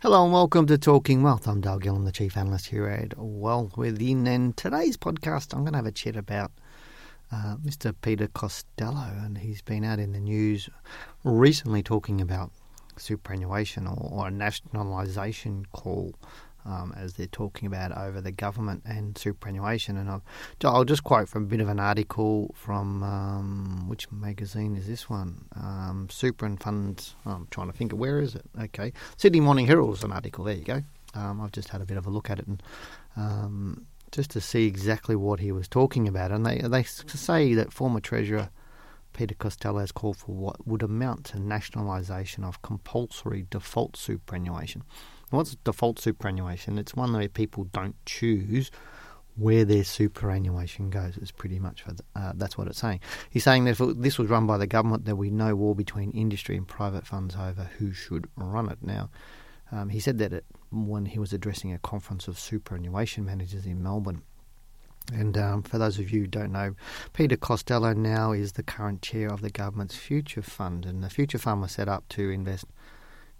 Hello and welcome to Talking Wealth. I'm Dale Gillham, the Chief Analyst here at Wealth Within. And today's podcast, I'm going to have a chat about uh, Mr. Peter Costello. And he's been out in the news recently talking about superannuation or, or a nationalisation call um, as they're talking about over the government and superannuation. And I'll, I'll, just quote from a bit of an article from um, which magazine is this one? Um, Super and Funds. I'm trying to think of where is it? Okay, Sydney Morning Herald's an article. There you go. Um, I've just had a bit of a look at it and um, just to see exactly what he was talking about. And they they say that former treasurer. Peter Costello has called for what would amount to nationalisation of compulsory default superannuation. What's default superannuation? It's one where people don't choose where their superannuation goes. It's pretty much the, uh, that's what it's saying. He's saying that if this was run by the government, there would be no war between industry and private funds over who should run it. Now, um, he said that it, when he was addressing a conference of superannuation managers in Melbourne. And um, for those of you who don't know, Peter Costello now is the current chair of the government's Future Fund, and the Future Fund was set up to invest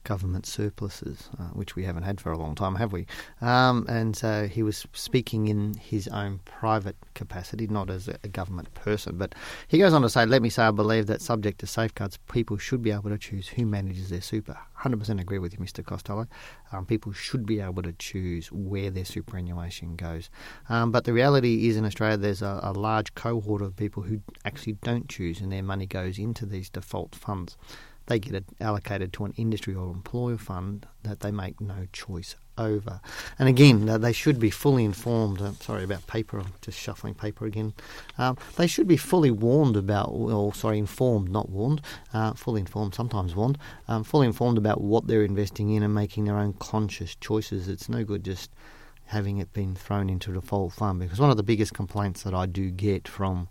government surpluses, uh, which we haven't had for a long time, have we? Um, and so he was speaking in his own private capacity, not as a, government person. But he goes on to say, Let me say, I believe that subject to safeguards, people should be able to choose who manages their super. 100% agree with you, Mr. Costello. Um, people should be able to choose where their superannuation goes. Um, but the reality is in Australia, there's a, a large cohort of people who actually don't choose, and their money goes into these default funds they get it allocated to an industry or employer fund that they make no choice over. And again, they should be fully informed. I'm sorry about paper, I'm just shuffling paper again. Um, they should be fully warned about, or sorry, informed, not warned, uh, fully informed, sometimes warned, um, fully informed about what they're investing in and making their own conscious choices. It's no good just having it been thrown into a default fund because one of the biggest complaints that I do get from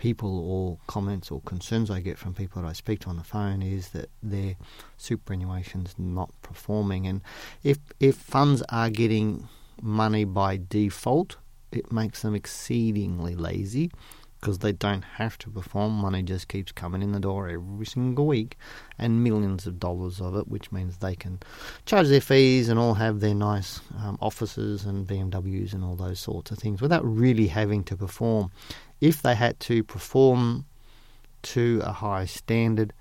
people or comments or concerns I get from people that I speak to on the phone is that their superannuation's not performing. And if if funds are getting money by default, it makes them exceedingly lazy because they don't have to perform. Money just keeps coming in the door every single week, and millions of dollars of it, which means they can charge their fees and all have their nice um, offices and BMWs and all those sorts of things without really having to perform if they had to perform to a high standard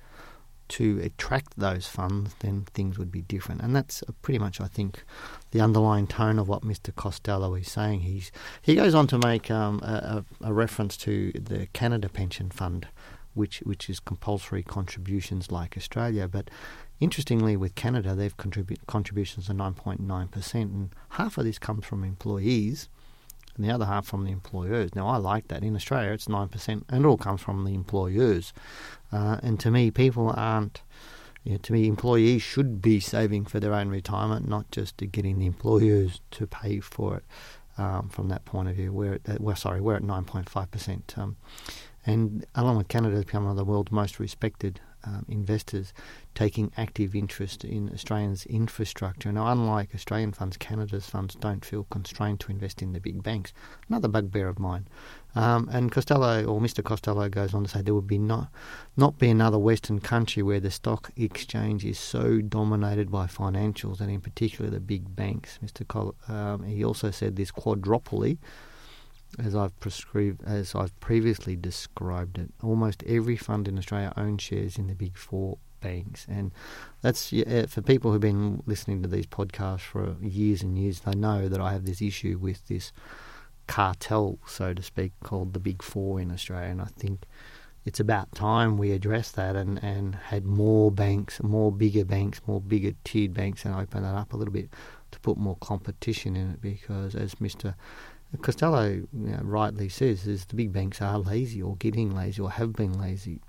to attract those funds, then things would be different. And that's pretty much, I think, the underlying tone of what Mr. Costello is saying. He's he goes on to make um, a, a, reference to the Canada Pension Fund, which which is compulsory contributions like Australia, but. Interestingly, with Canada, they've contribute contributions of 9.9%, and half of this comes from employees, and the other half from the employers. Now, I like that. In Australia, it's 9%, and it all comes from the employers. Uh, and to me, people aren't. You know, to me, employees should be saving for their own retirement, not just getting the employers to pay for it. Um, from that point of view, we're at, well, sorry, we're at 9.5%. Um, and along with Canada, become one of the world's most respected um, investors taking active interest in Australians' infrastructure. Now, unlike Australian funds, Canada's funds don't feel constrained to invest in the big banks. Another bugbear of mine. Um, and Costello, or Mr. Costello, goes on to say there would be not not be another Western country where the stock exchange is so dominated by financials, and in particular the big banks. Mr. Col- um, he also said this quadropoly as I've prescribed, as I've previously described it, almost every fund in Australia owns shares in the big four banks, and that's yeah, eh, for people who've been listening to these podcasts for years and years. They know that I have this issue with this cartel, so to speak, called the Big Four in Australia, and I think it's about time we addressed that and, and had more banks, more bigger banks, more bigger tiered banks, and open that up a little bit to put more competition in it because, as Mr. Costello you know, rightly says is the big banks are lazy or getting lazy or have been lazy.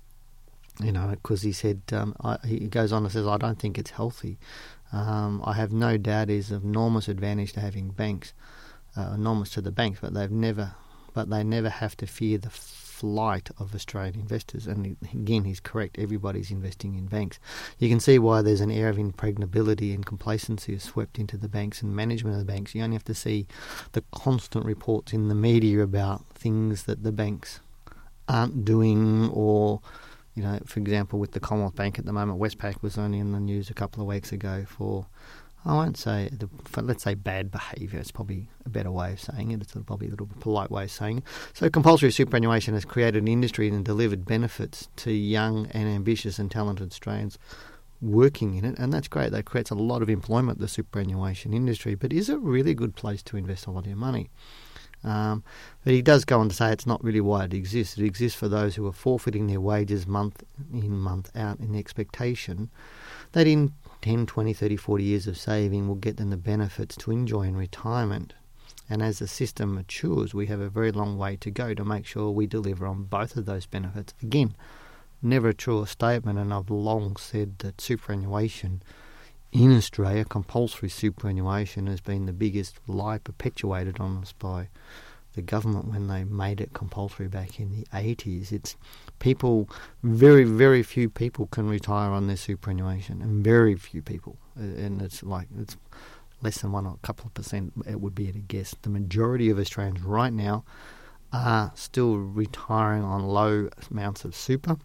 You know, because he said um, I, he goes on and says I don't think it's healthy. Um, I have no doubt it is enormous advantage to having banks uh, enormous to the banks, but they've never, but they never have to fear the flight of Australian investors. And again, he's correct. Everybody's investing in banks. You can see why there's an air of impregnability and complacency is swept into the banks and management of the banks. You only have to see the constant reports in the media about things that the banks aren't doing or you know, for example, with the Commonwealth Bank at the moment, Westpac was only in the news a couple of weeks ago for I won't say, the, let's say bad behaviour. It's probably a better way of saying it. It's probably a little polite way of saying it. So compulsory superannuation has created an industry and delivered benefits to young and ambitious and talented Australians working in it, and that's great. That creates a lot of employment, the superannuation industry. But is it really a good place to invest a lot of your money? Um, but he does go on to say it's not really why it exists. It exists for those who are forfeiting their wages month in, month out in the expectation that in 10, 20, 30, 40 years of saving will get them the benefits to enjoy in retirement. And as the system matures, we have a very long way to go to make sure we deliver on both of those benefits. Again, never a truer statement, and I've long said that superannuation in Australia, compulsory superannuation, has been the biggest lie perpetuated on us by the government when they made it compulsory back in the 80s. It's people, very, very few people can retire on their superannuation, and very few people. And it's like, it's less than one or a couple of percent, it would be at a guess. The majority of Australians right now are still retiring on low amounts of super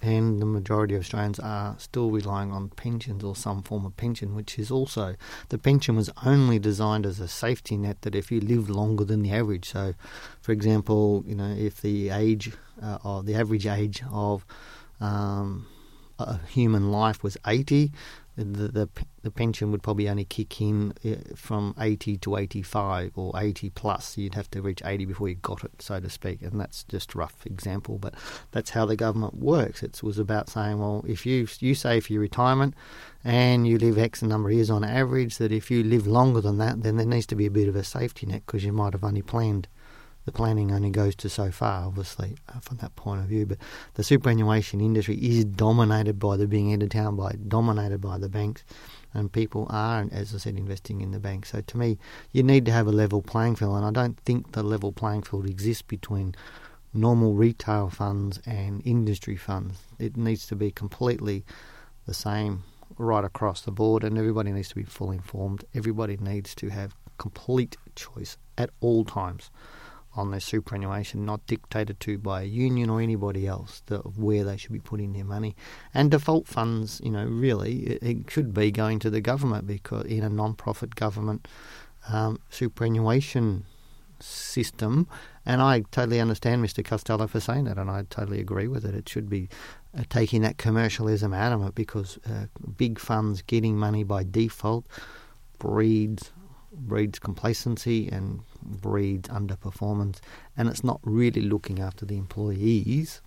and the majority of Australians are still relying on pensions or some form of pension, which is also the pension was only designed as a safety net that if you live longer than the average. So, for example, you know if the age uh, or the average age of um, a human life was 80, the, the, the pension would probably only kick in uh, from 80 to 85 or 80 plus. You'd have to reach 80 before you got it, so to speak. And that's just a rough example, but that's how the government works. It was about saying, well, if you you save for your retirement and you live X number of years on average, that if you live longer than that, then there needs to be a bit of a safety net because you might have only planned the planning only goes to so far, obviously, uh, from that point of view. But the superannuation industry is dominated by the being end of town, by dominated by the banks, and people are, as I said, investing in the banks. So to me, you need to have a level playing field, and I don't think the level playing field exists between normal retail funds and industry funds. It needs to be completely the same right across the board, and everybody needs to be fully informed. Everybody needs to have complete choice at all times on their superannuation, not dictated to by a union or anybody else, the, where they should be putting their money. And default funds, you know, really, it, it should be going to the government because in a non-profit government um, superannuation system. And I totally understand Mr. Costello for saying that, and I totally agree with it. It should be uh, taking that commercialism out of it because uh, big funds getting money by default breeds breeds complacency and breeds underperformance, and it's not really looking after the employees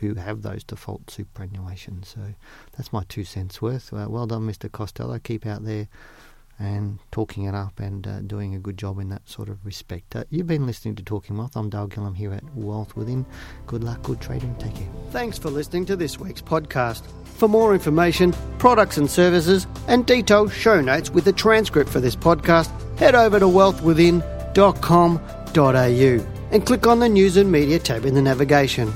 who have those default superannuations. So that's my two cents worth. Uh, well done, Mr. Costello. Keep out there and talking it up and uh, doing a good job in that sort of respect. Uh, you've been listening to Talking Wealth. I'm Dale Gillham here at Wealth Within. Good luck, good trading. Take care. Thanks for listening to this week's podcast. For more information, products and services, and detailed show notes with a transcript for this podcast, head over to wealthwithin.com.au and click on the News and Media tab in the navigation.